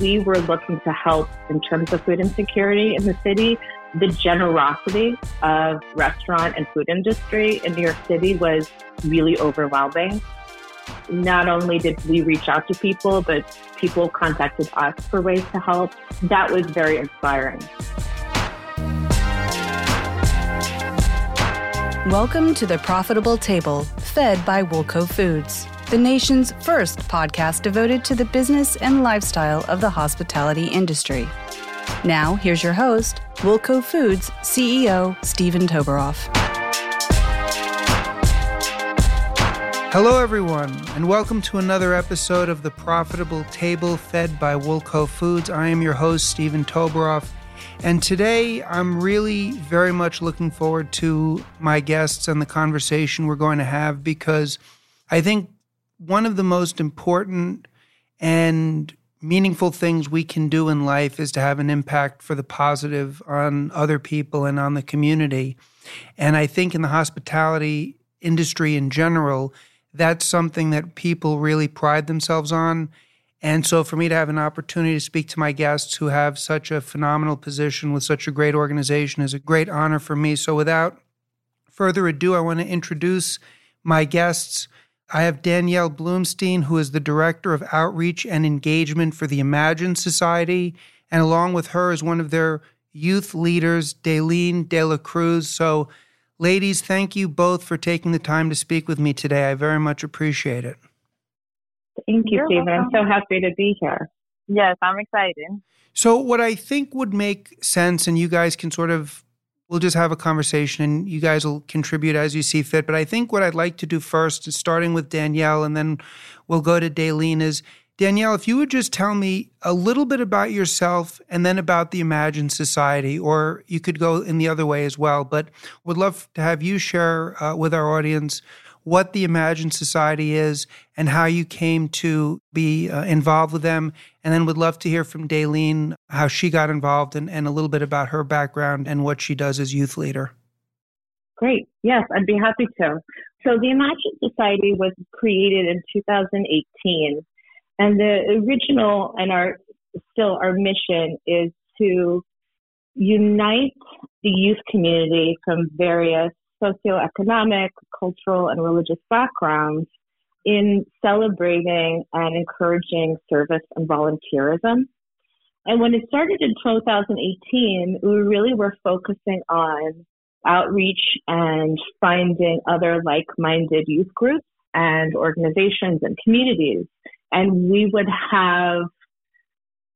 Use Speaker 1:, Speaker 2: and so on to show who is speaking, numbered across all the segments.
Speaker 1: we were looking to help in terms of food insecurity in the city, the generosity of restaurant and food industry in New York City was really overwhelming. Not only did we reach out to people, but people contacted us for ways to help. That was very inspiring.
Speaker 2: Welcome to the Profitable Table, fed by Woolco Foods, the nation's first podcast devoted to the business and lifestyle of the hospitality industry. Now, here's your host, Woolco Foods CEO Stephen Toberoff.
Speaker 3: Hello, everyone, and welcome to another episode of the Profitable Table fed by Woolco Foods. I am your host, Stephen Toberoff. And today I'm really very much looking forward to my guests and the conversation we're going to have because I think one of the most important and meaningful things we can do in life is to have an impact for the positive on other people and on the community. And I think in the hospitality industry in general, that's something that people really pride themselves on. And so, for me to have an opportunity to speak to my guests who have such a phenomenal position with such a great organization is a great honor for me. So, without further ado, I want to introduce my guests. I have Danielle Blumstein, who is the Director of Outreach and Engagement for the Imagine Society. And along with her is one of their youth leaders, Dayelin De La Cruz. So, ladies, thank you both for taking the time to speak with me today. I very much appreciate it.
Speaker 1: Thank you, You're Stephen. I'm so happy to be here.
Speaker 4: Yes, I'm excited.
Speaker 3: So, what I think would make sense, and you guys can sort of, we'll just have a conversation and you guys will contribute as you see fit. But I think what I'd like to do first starting with Danielle and then we'll go to Dayelin is Danielle, if you would just tell me a little bit about yourself and then about the Imagine Society, or you could go in the other way as well. But would love to have you share uh, with our audience what the Imagine Society is and how you came to be uh, involved with them. And then would love to hear from Dayelin how she got involved and, and a little bit about her background and what she does as youth leader.
Speaker 1: Great. Yes, I'd be happy to. So the Imagine Society was created in 2018. And the original and our still our mission is to unite the youth community from various socioeconomic, cultural, and religious backgrounds in celebrating and encouraging service and volunteerism. And when it started in 2018, we really were focusing on outreach and finding other like minded youth groups and organizations and communities. And we would have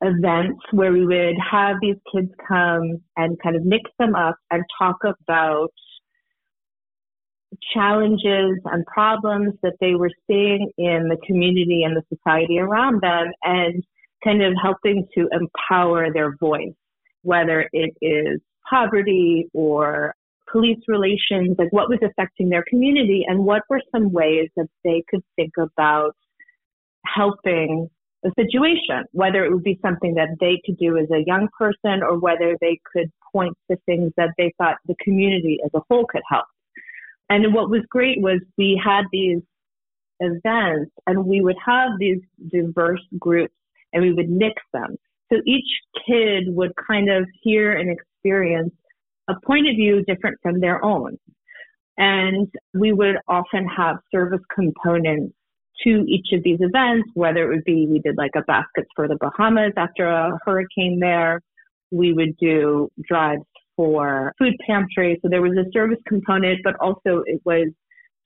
Speaker 1: events where we would have these kids come and kind of mix them up and talk about challenges and problems that they were seeing in the community and the society around them and kind of helping to empower their voice, whether it is poverty or police relations, like what was affecting their community and what were some ways that they could think about helping the situation, whether it would be something that they could do as a young person or whether they could point to things that they thought the community as a whole could help. And what was great was we had these events and we would have these diverse groups and we would mix them. So each kid would kind of hear and experience a point of view different from their own. And we would often have service components to each of these events, whether it would be we did like a baskets for the Bahamas after a hurricane there. We would do drives for food pantry. So there was a service component, but also it was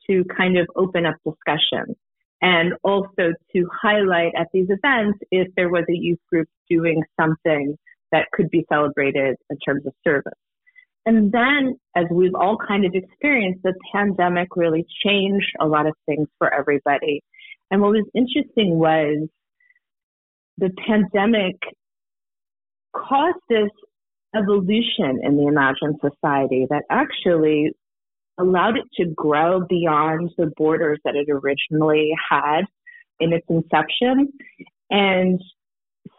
Speaker 1: to kind of open up discussion and also to highlight at these events if there was a youth group doing something that could be celebrated in terms of service. And then, as we've all kind of experienced, the pandemic really changed a lot of things for everybody. And what was interesting was the pandemic caused this evolution in the Imagine Society that actually allowed it to grow beyond the borders that it originally had in its inception. And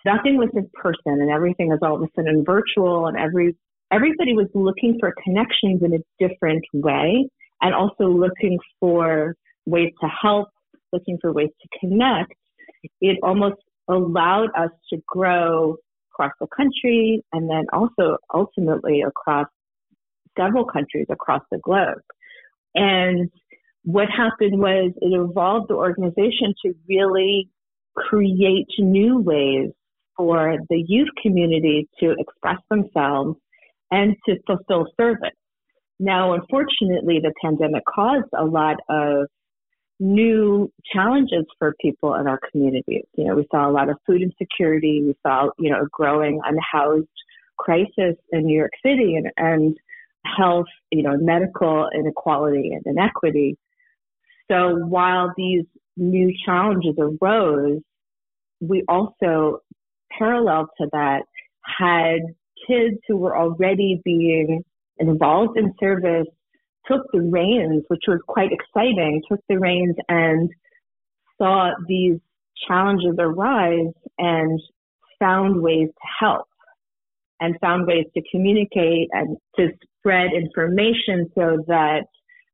Speaker 1: nothing was in person and everything was all of a sudden virtual and every everybody was looking for connections in a different way and also looking for ways to help, looking for ways to connect. It almost allowed us to grow across the country and then also ultimately across several countries across the globe. And what happened was it evolved the organization to really create new ways for the youth community to express themselves and to fulfill service. Now, unfortunately, the pandemic caused a lot of new challenges for people in our communities. You know, we saw a lot of food insecurity. We saw, you know, a growing unhoused crisis in New York City and, and health, you know, medical inequality and inequity. So while these new challenges arose, we also, parallel to that, had kids who were already being involved in service took the reins, which was quite exciting, took the reins and saw these challenges arise and found ways to help and found ways to communicate and to spread information so that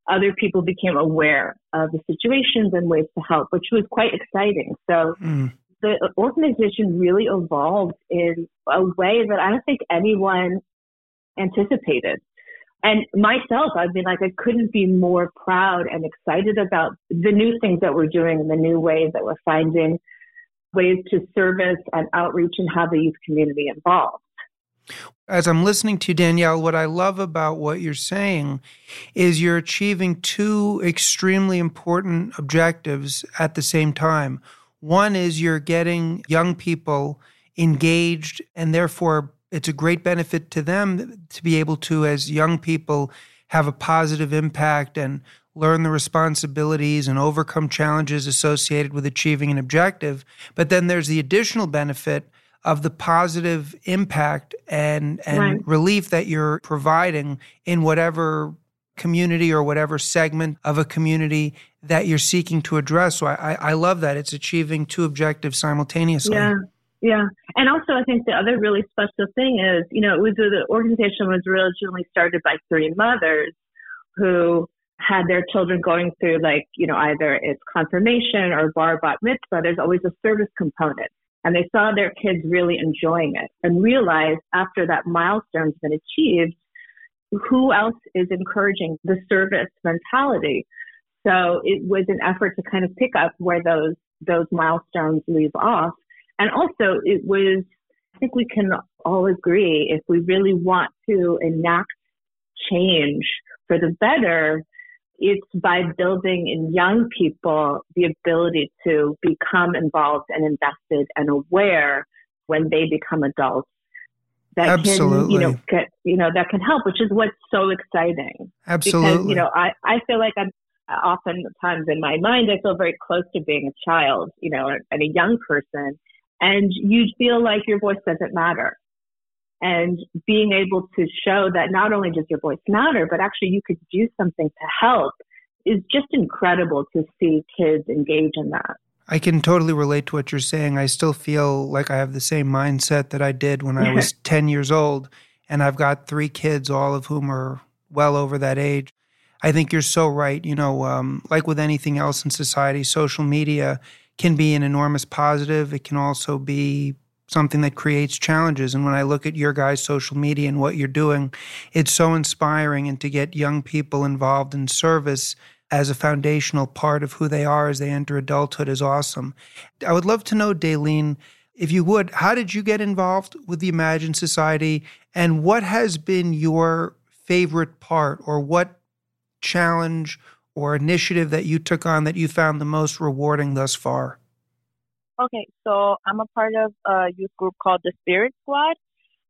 Speaker 1: other people became aware of the situations and ways to help, which was quite exciting. So mm. the organization really evolved in a way that I don't think anyone anticipated. And myself, I've been like, I couldn't be more proud and excited about the new things that we're doing and the new ways that we're finding ways to service and outreach and have the youth community involved.
Speaker 3: As I'm listening to Danielle, what I love about what you're saying is you're achieving two extremely important objectives at the same time. One is you're getting young people engaged and therefore it's a great benefit to them to be able to, as young people, have a positive impact and learn the responsibilities and overcome challenges associated with achieving an objective. But then there's the additional benefit of the positive impact and and right. relief that you're providing in whatever community or whatever segment of a community that you're seeking to address. So I, I love that it's achieving two objectives simultaneously.
Speaker 1: Yeah. Yeah. And also, I think the other really special thing is, you know, it was the organization was originally started by three mothers who had their children going through like, you know, either it's confirmation or bar bat mitzvah. There's always a service component. And they saw their kids really enjoying it and realized after that milestone's been achieved, who else is encouraging the service mentality? So it was an effort to kind of pick up where those, those milestones leave off and also, it was, I think we can all agree if we really want to enact change for the better, it's by building in young people the ability to become involved and invested and aware when they become adults that
Speaker 3: Absolutely.
Speaker 1: can you know get, you know that can help which is what's so exciting
Speaker 3: Absolutely.
Speaker 1: because you know I I feel like I'm oftentimes in my mind I feel very close to being a child you know and a young person and you feel like your voice doesn't matter. And being able to show that not only does your voice matter, but actually you could do something to help is just incredible to see kids engage in that.
Speaker 3: I can totally relate to what you're saying. I still feel like I have the same mindset that I did when I was 10 years old. And I've got three kids, all of whom are well over that age. I think you're so right. You know, um, like with anything else in society, social media can be an enormous positive. It can also be something that creates challenges. And when I look at your guys' social media and what you're doing, it's so inspiring. And to get young people involved in service as a foundational part of who they are as they enter adulthood is awesome. I would love to know, Dayelin, if you would, how did you get involved with the Imagine Society? And what has been your favorite part or what challenge or initiative that you took on that you found the most rewarding thus far?
Speaker 4: Okay, so I'm a part of a youth group called the Spirit Squad,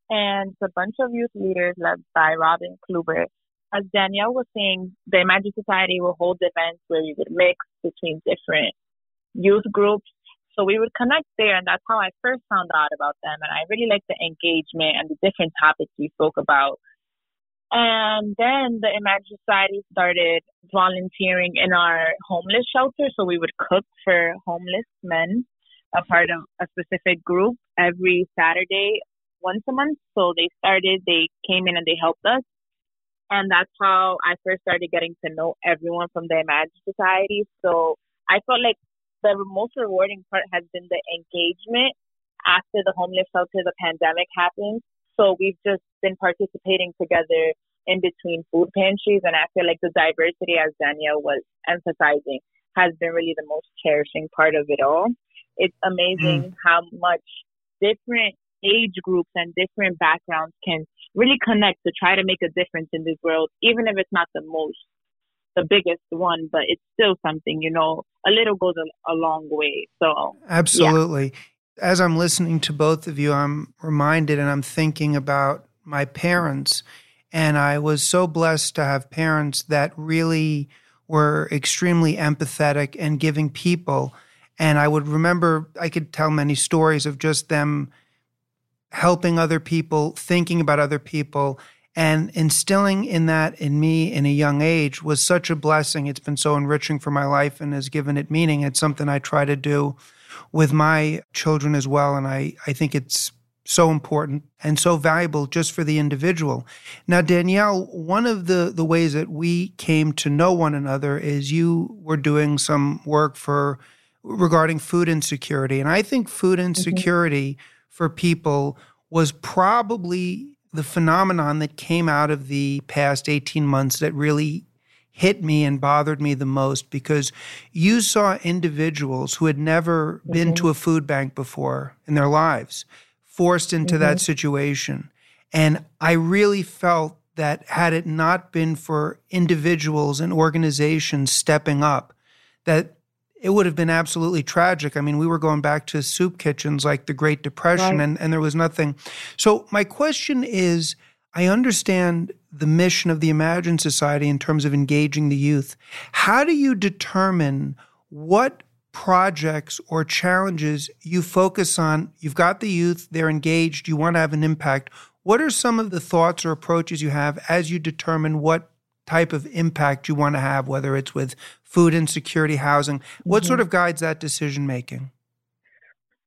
Speaker 4: and it's a bunch of youth leaders led by Robin Kluber. As Danielle was saying, the Imagine Society will hold events where we would mix between different youth groups. So we would connect there, and that's how I first found out about them. And I really liked the engagement and the different topics we spoke about. And then the Imagine Society started volunteering in our homeless shelter. So we would cook for homeless men, a part of a specific group every Saturday, once a month. So they started, they came in and they helped us. And that's how I first started getting to know everyone from the Imagine Society. So I felt like the most rewarding part has been the engagement after the homeless shelter, the pandemic happened. So we've just been participating together in between food pantries. And I feel like the diversity, as Danielle was emphasizing, has been really the most cherishing part of it all. It's amazing mm. how much different age groups and different backgrounds can really connect to try to make a difference in this world, even if it's not the most, the biggest one, but it's still something, you know, a little goes a, a long way. So,
Speaker 3: absolutely. As I'm listening to both of you, I'm reminded and I'm thinking about my parents. And I was so blessed to have parents that really were extremely empathetic and giving people. And I would remember, I could tell many stories of just them helping other people, thinking about other people, and instilling in that in me in a young age was such a blessing. It's been so enriching for my life and has given it meaning. It's something I try to do with my children as well. And I, I think it's so important and so valuable just for the individual. Now, Danielle, one of the, the ways that we came to know one another is you were doing some work for regarding food insecurity. And I think food mm-hmm. insecurity mm-hmm. for people was probably the phenomenon that came out of the past 18 months that really hit me and bothered me the most because you saw individuals who had never mm-hmm. been to a food bank before in their lives forced into mm-hmm. that situation. And I really felt that had it not been for individuals and organizations stepping up, that it would have been absolutely tragic. I mean, we were going back to soup kitchens like the Great Depression, right. and, and there was nothing. So, my question is I understand the mission of the Imagine Society in terms of engaging the youth. How do you determine what projects or challenges you focus on? You've got the youth, they're engaged, you want to have an impact. What are some of the thoughts or approaches you have as you determine what type of impact you want to have, whether it's with food insecurity, housing? What mm-hmm. sort of guides that decision making?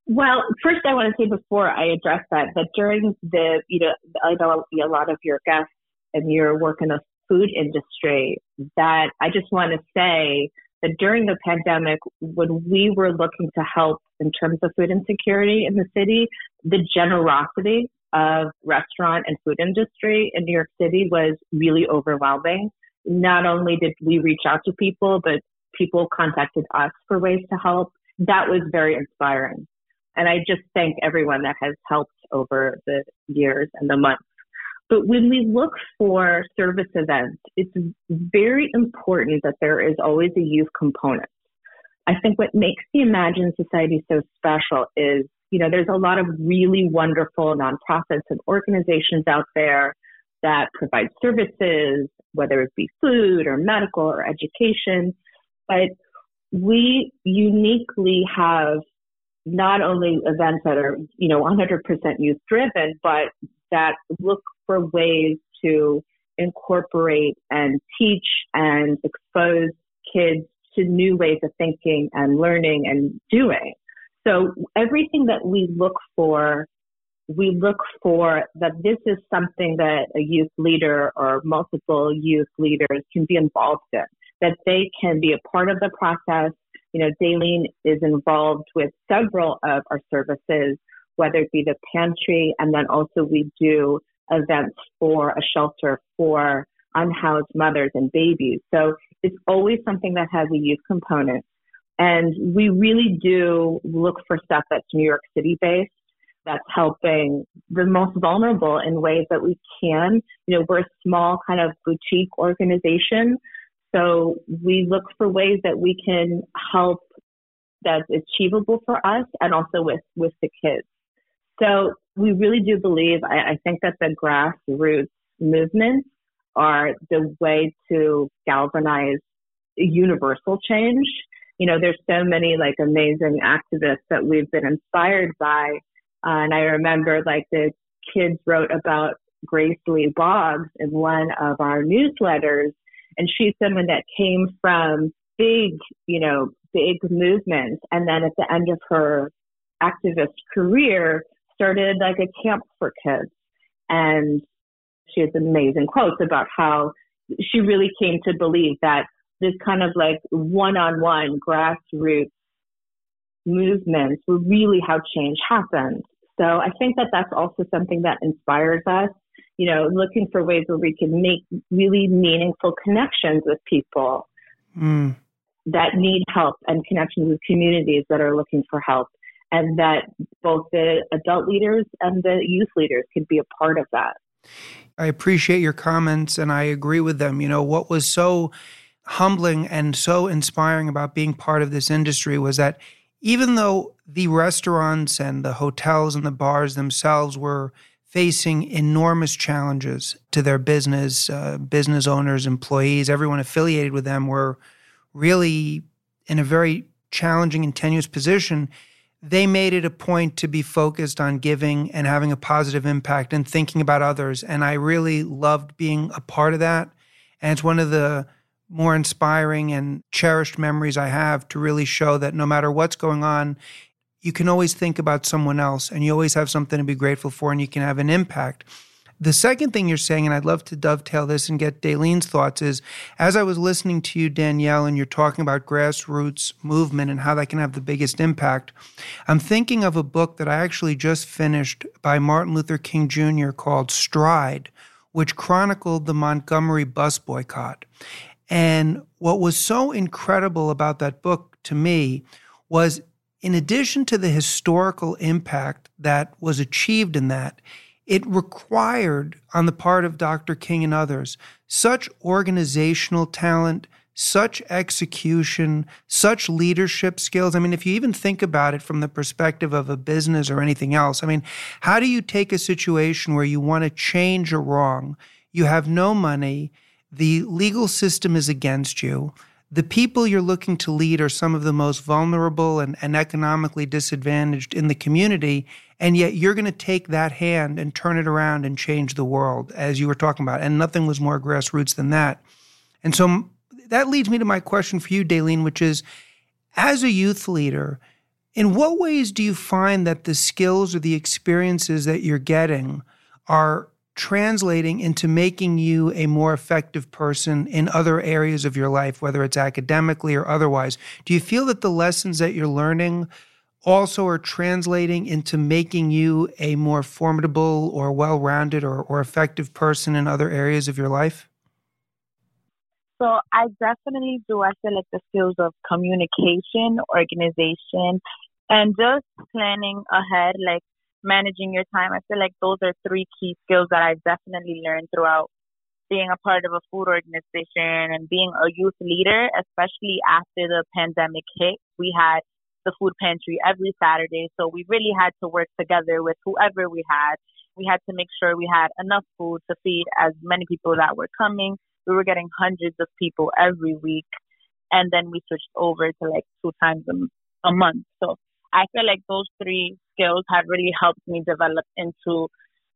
Speaker 1: Well, first, I want to say before I address that that during the, you know, I know a lot of your guests and your work in the food industry, that I just want to say that during the pandemic, when we were looking to help in terms of food insecurity in the city, the generosity of restaurant and food industry in New York City was really overwhelming. Not only did we reach out to people, but people contacted us for ways to help. That was very inspiring. And I just thank everyone that has helped over the years and the months. But when we look for service events, it's very important that there is always a youth component. I think what makes the Imagine Society so special is, you know, there's a lot of really wonderful nonprofits and organizations out there that provide services, whether it be food or medical or education. But we uniquely have not only events that are, you know, 100% youth driven, but that look for ways to incorporate and teach and expose kids to new ways of thinking and learning and doing. So everything that we look for, we look for that this is something that a youth leader or multiple youth leaders can be involved in, that they can be a part of the process, you know, Dayelin is involved with several of our services, whether it be the pantry, and then also we do events for a shelter for unhoused mothers and babies. So it's always something that has a youth component. And we really do look for stuff that's New York City based, that's helping the most vulnerable in ways that we can. You know, we're a small kind of boutique organization so we look for ways that we can help that's achievable for us and also with, with the kids. So we really do believe, I, I think that the grassroots movements are the way to galvanize universal change. You know, there's so many like amazing activists that we've been inspired by. Uh, and I remember like the kids wrote about Grace Lee Boggs in one of our newsletters and she's someone that came from big, you know, big movements. And then at the end of her activist career, started like a camp for kids. And she has amazing quotes about how she really came to believe that this kind of like one on one grassroots movements were really how change happened. So I think that that's also something that inspires us, you know, looking for ways where we can make really meaningful connections with people mm. that need help and connections with communities that are looking for help. And that both the adult leaders and the youth leaders could be a part of that.
Speaker 3: I appreciate your comments and I agree with them. You know, what was so humbling and so inspiring about being part of this industry was that even though the restaurants and the hotels and the bars themselves were facing enormous challenges to their business, uh, business owners, employees, everyone affiliated with them were really in a very challenging and tenuous position. They made it a point to be focused on giving and having a positive impact and thinking about others. And I really loved being a part of that. And it's one of the more inspiring and cherished memories I have to really show that no matter what's going on, you can always think about someone else and you always have something to be grateful for and you can have an impact. The second thing you're saying, and I'd love to dovetail this and get Dayelin's thoughts, is as I was listening to you, Danielle, and you're talking about grassroots movement and how that can have the biggest impact, I'm thinking of a book that I actually just finished by Martin Luther King Jr. called Stride, which chronicled the Montgomery bus boycott. And what was so incredible about that book to me was, in addition to the historical impact that was achieved in that, it required, on the part of Dr. King and others, such organizational talent, such execution, such leadership skills. I mean, if you even think about it from the perspective of a business or anything else, I mean, how do you take a situation where you want to change a wrong? You have no money, the legal system is against you. The people you're looking to lead are some of the most vulnerable and, and economically disadvantaged in the community. And yet you're going to take that hand and turn it around and change the world, as you were talking about. And nothing was more grassroots than that. And so that leads me to my question for you, Dayelin, which is as a youth leader, in what ways do you find that the skills or the experiences that you're getting are translating into making you a more effective person in other areas of your life, whether it's academically or otherwise? Do you feel that the lessons that you're learning also are translating into making you a more formidable or well rounded or, or effective person in other areas of your life?
Speaker 4: So I definitely do. I feel like the skills of communication, organization, and just planning ahead, like managing your time. I feel like those are three key skills that I've definitely learned throughout being a part of a food organization and being a youth leader, especially after the pandemic hit. We had the food pantry every Saturday, so we really had to work together with whoever we had. We had to make sure we had enough food to feed as many people that were coming. We were getting hundreds of people every week, and then we switched over to like two times a, a month. So I feel like those three skills have really helped me develop into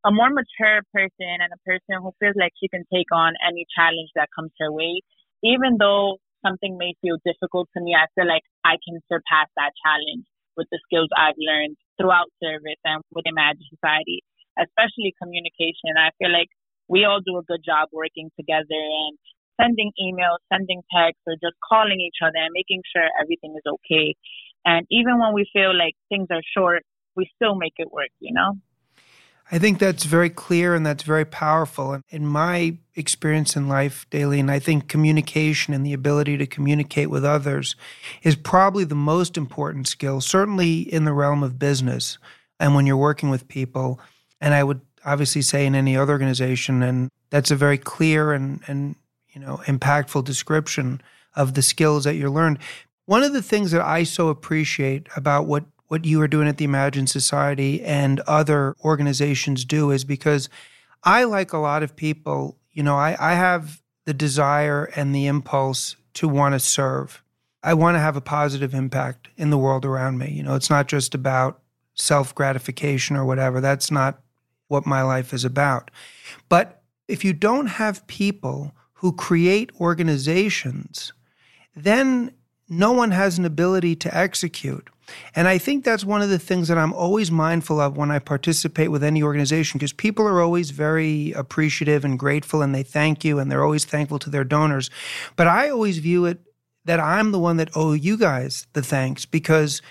Speaker 4: a more mature person and a person who feels like she can take on any challenge that comes her way. Even though something may feel difficult to me, I feel like I can surpass that challenge with the skills I've learned throughout service and with Imagine Society, especially communication. I feel like we all do a good job working together and sending emails, sending texts, or just calling each other and making sure everything is okay. And even when we feel like things are short, we still make it work, you know?
Speaker 3: I think that's very clear and that's very powerful. And In my experience in life daily, and I think communication and the ability to communicate with others is probably the most important skill, certainly in the realm of business and when you're working with people. And I would obviously say in any other organization, and that's a very clear and, and you know impactful description of the skills that you learned. One of the things that I so appreciate about what what you are doing at the Imagine Society and other organizations do is because I, like a lot of people, you know, I, I have the desire and the impulse to want to serve. I want to have a positive impact in the world around me. You know, it's not just about self gratification or whatever. That's not what my life is about. But if you don't have people who create organizations, then no one has an ability to execute. And I think that's one of the things that I'm always mindful of when I participate with any organization because people are always very appreciative and grateful and they thank you and they're always thankful to their donors. But I always view it that I'm the one that owe you guys the thanks because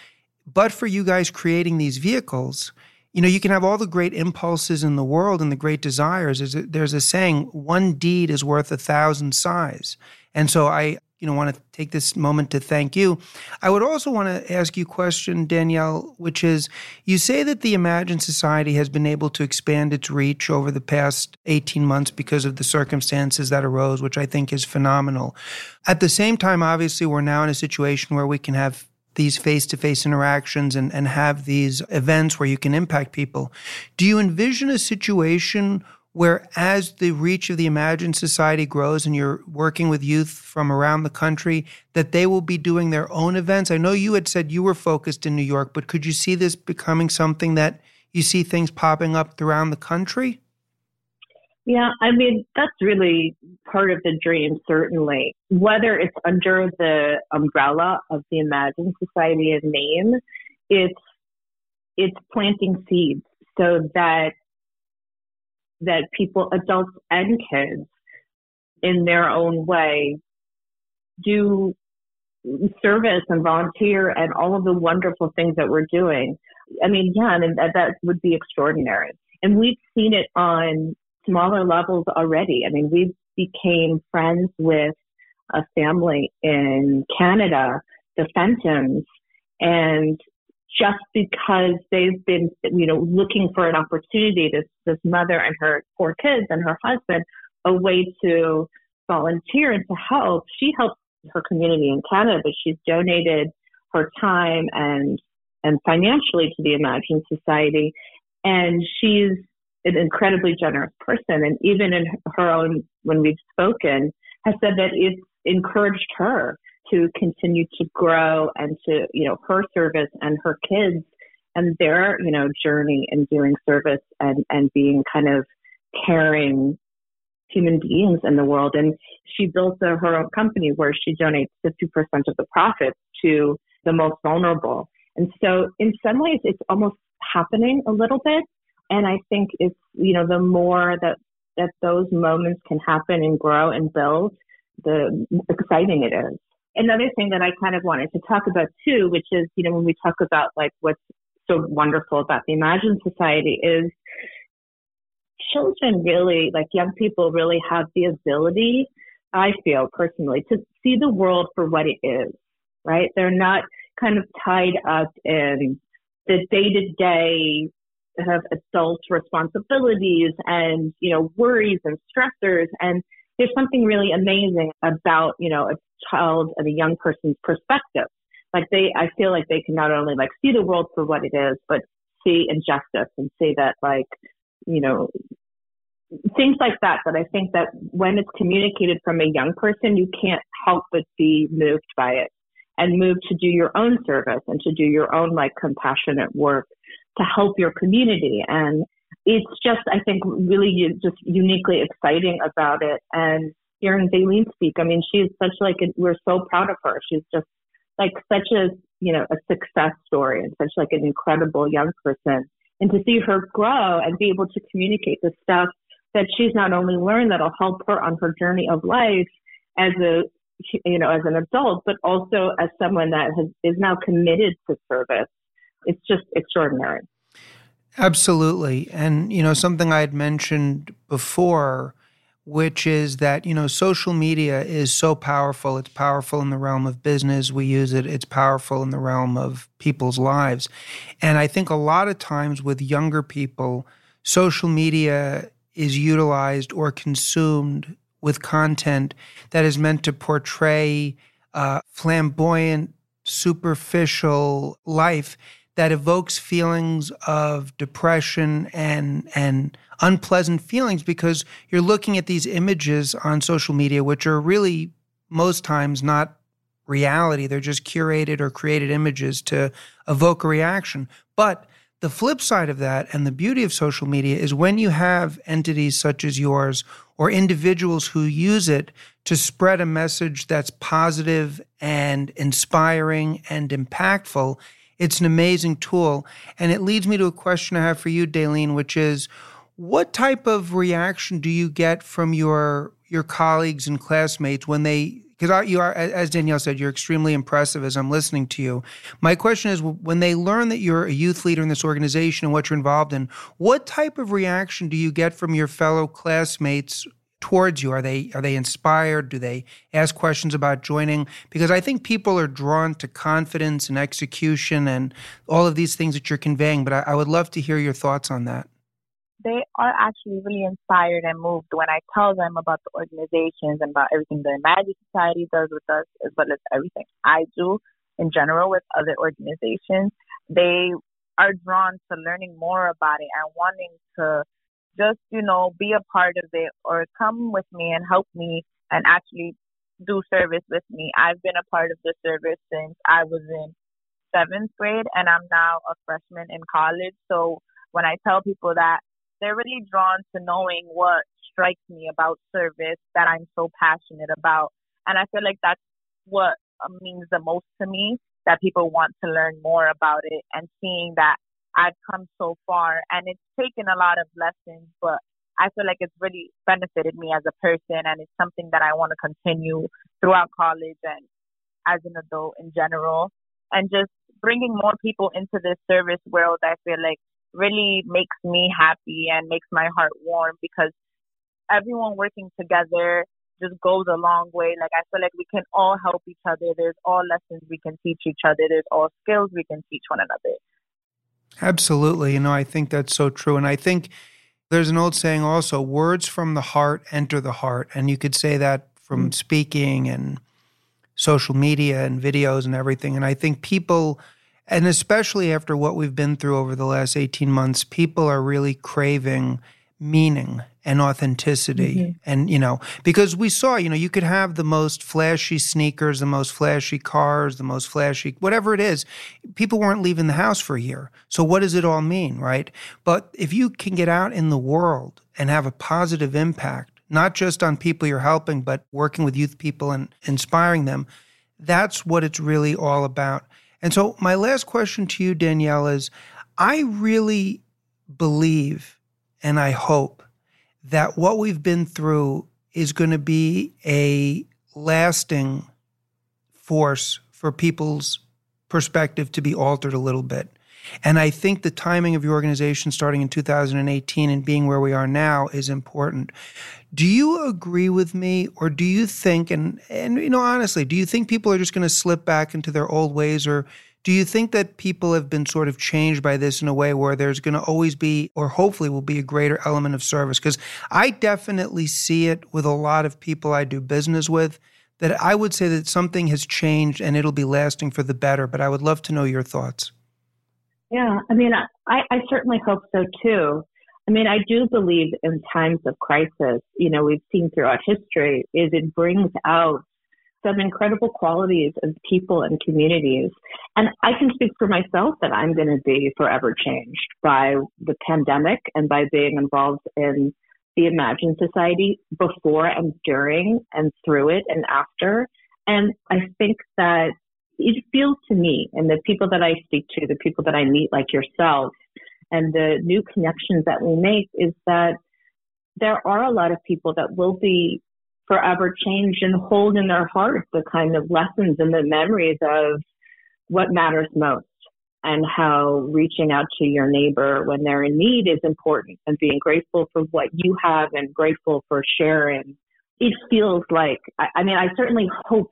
Speaker 3: but for you guys creating these vehicles, you know, you can have all the great impulses in the world and the great desires. There's a, there's a saying, one deed is worth a thousand sighs. And so I, you know, want to take this moment to thank you. I would also want to ask you a question, Danielle, which is you say that the Imagine Society has been able to expand its reach over the past 18 months because of the circumstances that arose, which I think is phenomenal. At the same time, obviously, we're now in a situation where we can have these face to face interactions and, and have these events where you can impact people. Do you envision a situation where, as the reach of the Imagine Society grows and you're working with youth from around the country, that they will be doing their own events? I know you had said you were focused in New York, but could you see this becoming something that you see things popping up around the country?
Speaker 1: Yeah, I mean, that's really part of the dream, certainly. Whether it's under the umbrella of the Imagine Society of name, it's, it's planting seeds so that, that people, adults and kids, in their own way, do service and volunteer and all of the wonderful things that we're doing. I mean, yeah, I mean, that, that would be extraordinary. And we've seen it on smaller levels already. I mean, we became friends with a family in Canada, the Fentons, and just because they've been, you know, looking for an opportunity, this, this mother and her four kids and her husband, a way to volunteer and to help. She helps her community in Canada, but she's donated her time and and financially to the Imagine Society. And she's an incredibly generous person. And even in her own, when we've spoken, has said that it's encouraged her to continue to grow and to, you know, her service and her kids and their, you know, journey in doing service and, and being kind of caring human beings in the world. And she built a, her own company where she donates 50% of the profits to the most vulnerable. And so in some ways, it's almost happening a little bit and I think it's, you know, the more that, that those moments can happen and grow and build, the exciting it is. Another thing that I kind of wanted to talk about too, which is, you know, when we talk about like what's so wonderful about the Imagine Society is children really, like young people really have the ability, I feel personally, to see the world for what it is, right? They're not kind of tied up in the day to day have adult responsibilities and, you know, worries and stressors. And there's something really amazing about, you know, a child and a young person's perspective. Like they, I feel like they can not only like see the world for what it is, but see injustice and see that like, you know, things like that. But I think that when it's communicated from a young person, you can't help but be moved by it and move to do your own service and to do your own like compassionate work to help your community. And it's just, I think, really just uniquely exciting about it. And hearing Dayelin speak, I mean, she's such like, a, we're so proud of her. She's just like such a, you know, a success story and such like an incredible young person. And to see her grow and be able to communicate the stuff that she's not only learned that'll help her on her journey of life as a, you know, as an adult, but also as someone that has, is now committed to service it's just extraordinary.
Speaker 3: Absolutely. And, you know, something I had mentioned before, which is that, you know, social media is so powerful. It's powerful in the realm of business. We use it, it's powerful in the realm of people's lives. And I think a lot of times with younger people, social media is utilized or consumed with content that is meant to portray a flamboyant, superficial life that evokes feelings of depression and and unpleasant feelings because you're looking at these images on social media which are really most times not reality. They're just curated or created images to evoke a reaction. But the flip side of that and the beauty of social media is when you have entities such as yours or individuals who use it to spread a message that's positive and inspiring and impactful it's an amazing tool. And it leads me to a question I have for you, Dayelin, which is what type of reaction do you get from your your colleagues and classmates when they because you are, as Danielle said, you're extremely impressive as I'm listening to you. My question is when they learn that you're a youth leader in this organization and what you're involved in, what type of reaction do you get from your fellow classmates towards you? Are they are they inspired? Do they ask questions about joining? Because I think people are drawn to confidence and execution and all of these things that you're conveying. But I, I would love to hear your thoughts on that
Speaker 4: they are actually really inspired and moved when I tell them about the organizations and about everything the Imagine Society does with us, as well as everything I do in general with other organizations. They are drawn to learning more about it and wanting to just, you know, be a part of it or come with me and help me and actually do service with me. I've been a part of the service since I was in seventh grade and I'm now a freshman in college. So when I tell people that they're really drawn to knowing what strikes me about service that I'm so passionate about. And I feel like that's what means the most to me that people want to learn more about it and seeing that I've come so far and it's taken a lot of lessons, but I feel like it's really benefited me as a person and it's something that I want to continue throughout college and as an adult in general. And just bringing more people into this service world, I feel like really makes me happy and makes my heart warm because everyone working together just goes a long way. Like I feel like we can all help each other. There's all lessons we can teach each other. There's all skills we can teach one another.
Speaker 3: Absolutely. You know, I think that's so true. And I think there's an old saying also words from the heart enter the heart. And you could say that from mm-hmm. speaking and social media and videos and everything. And I think people and especially after what we've been through over the last 18 months, people are really craving meaning and authenticity. Mm-hmm. And, you know, because we saw, you know, you could have the most flashy sneakers, the most flashy cars, the most flashy, whatever it is. People weren't leaving the house for a year. So what does it all mean, right? But if you can get out in the world and have a positive impact, not just on people you're helping, but working with youth people and inspiring them, that's what it's really all about. And so, my last question to you, Danielle, is I really believe and I hope that what we've been through is going to be a lasting force for people's perspective to be altered a little bit. And I think the timing of your organization starting in 2018 and being where we are now is important. Do you agree with me or do you think and and you know honestly, do you think people are just going to slip back into their old ways or do you think that people have been sort of changed by this in a way where there's going to always be, or hopefully will be, a greater element of service? Because I definitely see it with a lot of people I do business with that I would say that something has changed and it'll be lasting for the better. But I would love to know your thoughts.
Speaker 1: Yeah, I mean, I, I certainly hope so too. I mean, I do believe in times of crisis, you know, we've seen throughout history, is it brings out some incredible qualities of people and communities. And I can speak for myself that I'm going to be forever changed by the pandemic and by being involved in the Imagine Society before and during and through it and after. And I think that it feels to me and the people that I speak to, the people that I meet like yourself, and the new connections that we make is that there are a lot of people that will be forever changed and hold in their heart the kind of lessons and the memories of what matters most and how reaching out to your neighbor when they're in need is important and being grateful for what you have and grateful for sharing. It feels like, I, mean, I certainly hope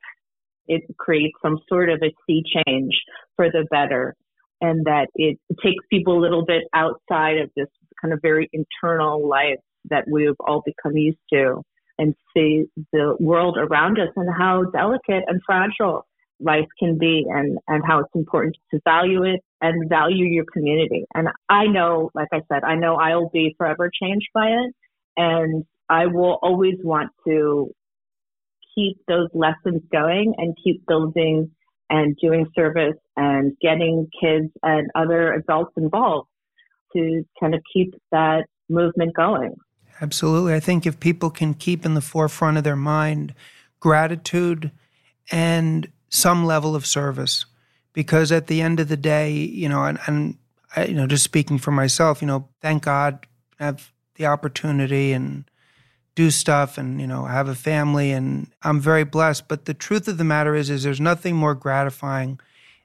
Speaker 1: it creates some sort of a sea change for the better and that it takes people a little bit outside of this kind of very internal life that we've all become used to and see the world around us and how delicate and fragile life can be and, and how it's important to value it and value your community. And I know, like I said, I know I'll be forever changed by it. And I will always want to keep those lessons going and keep building and doing service and getting kids and other adults involved to kind of keep that movement going.
Speaker 3: Absolutely. I think if people can keep in the forefront of their mind gratitude and some level of service, because at the end of the day, you know, and, and I, you know, just speaking for myself, you know, thank God I have the opportunity and do stuff and you know have a family and I'm very blessed. But the truth of the matter is is there's nothing more gratifying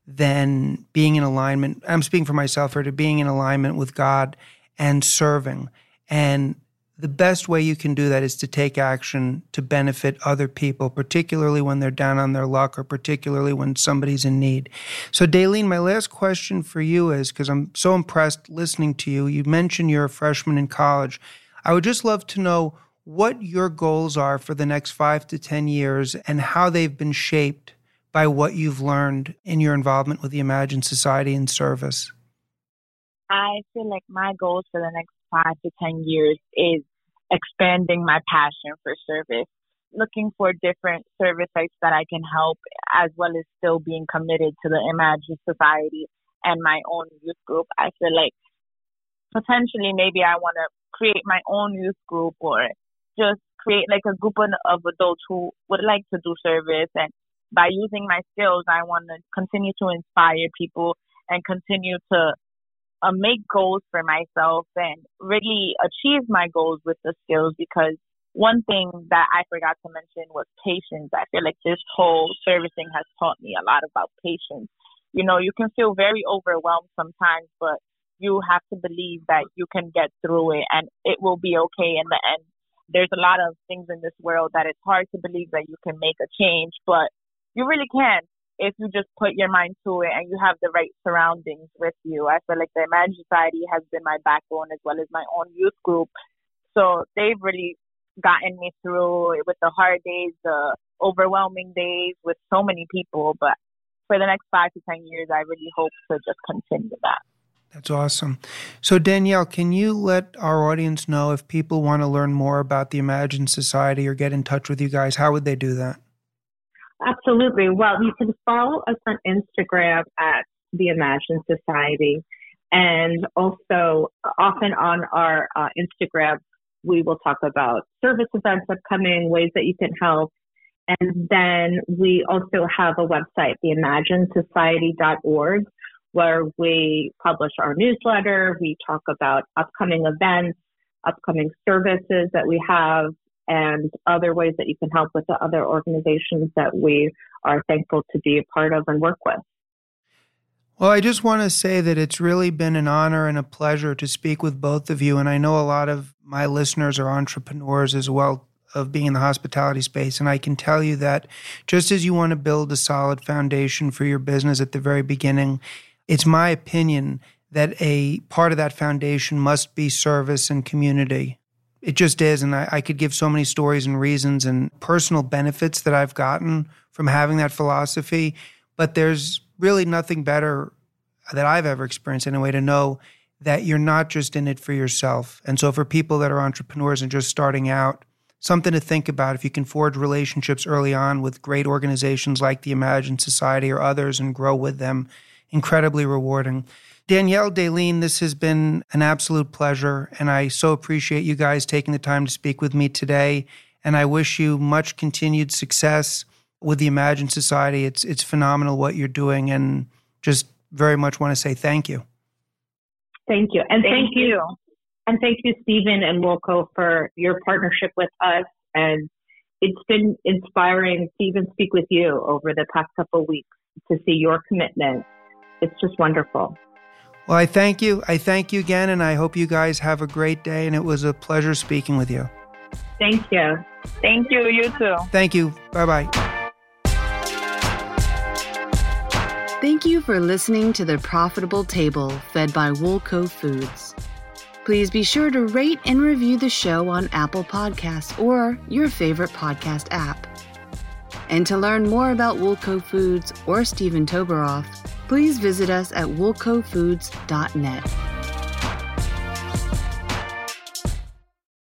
Speaker 3: than being in alignment. I'm speaking for myself here to being in alignment with God and serving. And the best way you can do that is to take action to benefit other people, particularly when they're down on their luck or particularly when somebody's in need. So, Dayelin, my last question for you is because I'm so impressed listening to you. You mentioned you're a freshman in college. I would just love to know what your goals are for the next five to 10 years and how they've been shaped by what you've learned in your involvement with the Imagine Society and service.
Speaker 4: I feel like my goals for the next five to 10 years is expanding my passion for service, looking for different service sites that I can help, as well as still being committed to the Imagine Society and my own youth group. I feel like potentially maybe I want to create my own youth group or just create like a group of adults who would like to do service and by using my skills i want to continue to inspire people and continue to uh, make goals for myself and really achieve my goals with the skills because one thing that I forgot to mention was patience. I feel like this whole servicing has taught me a lot about patience. You know, you can feel very overwhelmed sometimes, but you have to believe that you can get through it and it will be okay in the end. There's a lot of things in this world that it's hard to believe that you can make a change, but you really can if you just put your mind to it and you have the right surroundings with you. I feel like the Imagine Society has been my backbone as well as my own youth group. So they've really gotten me through with the hard days, the overwhelming days with so many people. But for the next five to 10 years, I really hope to just continue that.
Speaker 3: That's awesome. So, Danielle, can you let our audience know if people want to learn more about the Imagine Society or get in touch with you guys? How would they do that?
Speaker 1: Absolutely. Well, you can follow us on Instagram at the Imagine Society. And also, often on our uh, Instagram, we will talk about service events upcoming, ways that you can help. And then we also have a website, theimaginesociety.org, where we publish our newsletter. We talk about upcoming events, upcoming services that we have, and other ways that you can help with the other organizations that we are thankful to be a part of and work with.
Speaker 3: Well, I just want to say that it's really been an honor and a pleasure to speak with both of you. And I know a lot of my listeners are entrepreneurs as well of being in the hospitality space. And I can tell you that just as you want to build a solid foundation for your business at the very beginning, it's my opinion that a part of that foundation must be service and community. It just is. And I, I, could give so many stories and reasons and personal benefits that I've gotten from having that philosophy. But there's really nothing better that I've ever experienced anyway to know that you're not just in it for yourself. And so for people that are entrepreneurs and just starting out, something to think about if you can forge relationships early on with great organizations like the Imagine Society or others and grow with them, incredibly rewarding. Danielle Dayelin, this has been an absolute pleasure, and I so appreciate you guys taking the time to speak with me today. And I wish you much continued success with the Imagine Society. It's it's phenomenal what you're doing, and just very much want to say thank you.
Speaker 1: Thank you, and thank, thank you. you, and thank you, Stephen and Woolco, for your partnership with us. And it's been inspiring to even speak with you over the past couple of weeks to see your commitment. It's just wonderful.
Speaker 3: Well, I thank you. I thank you again, and I hope you guys have a great day. And it was a pleasure speaking with you.
Speaker 1: Thank you.
Speaker 4: Thank you. You too.
Speaker 3: Thank you. Bye bye.
Speaker 2: Thank you for listening to The Profitable Table, fed by Woolco Foods. Please be sure to rate and review the show on Apple Podcasts or your favorite podcast app. And to learn more about Woolco Foods or Stephen Toberoff, please visit us at woolcofoods.net.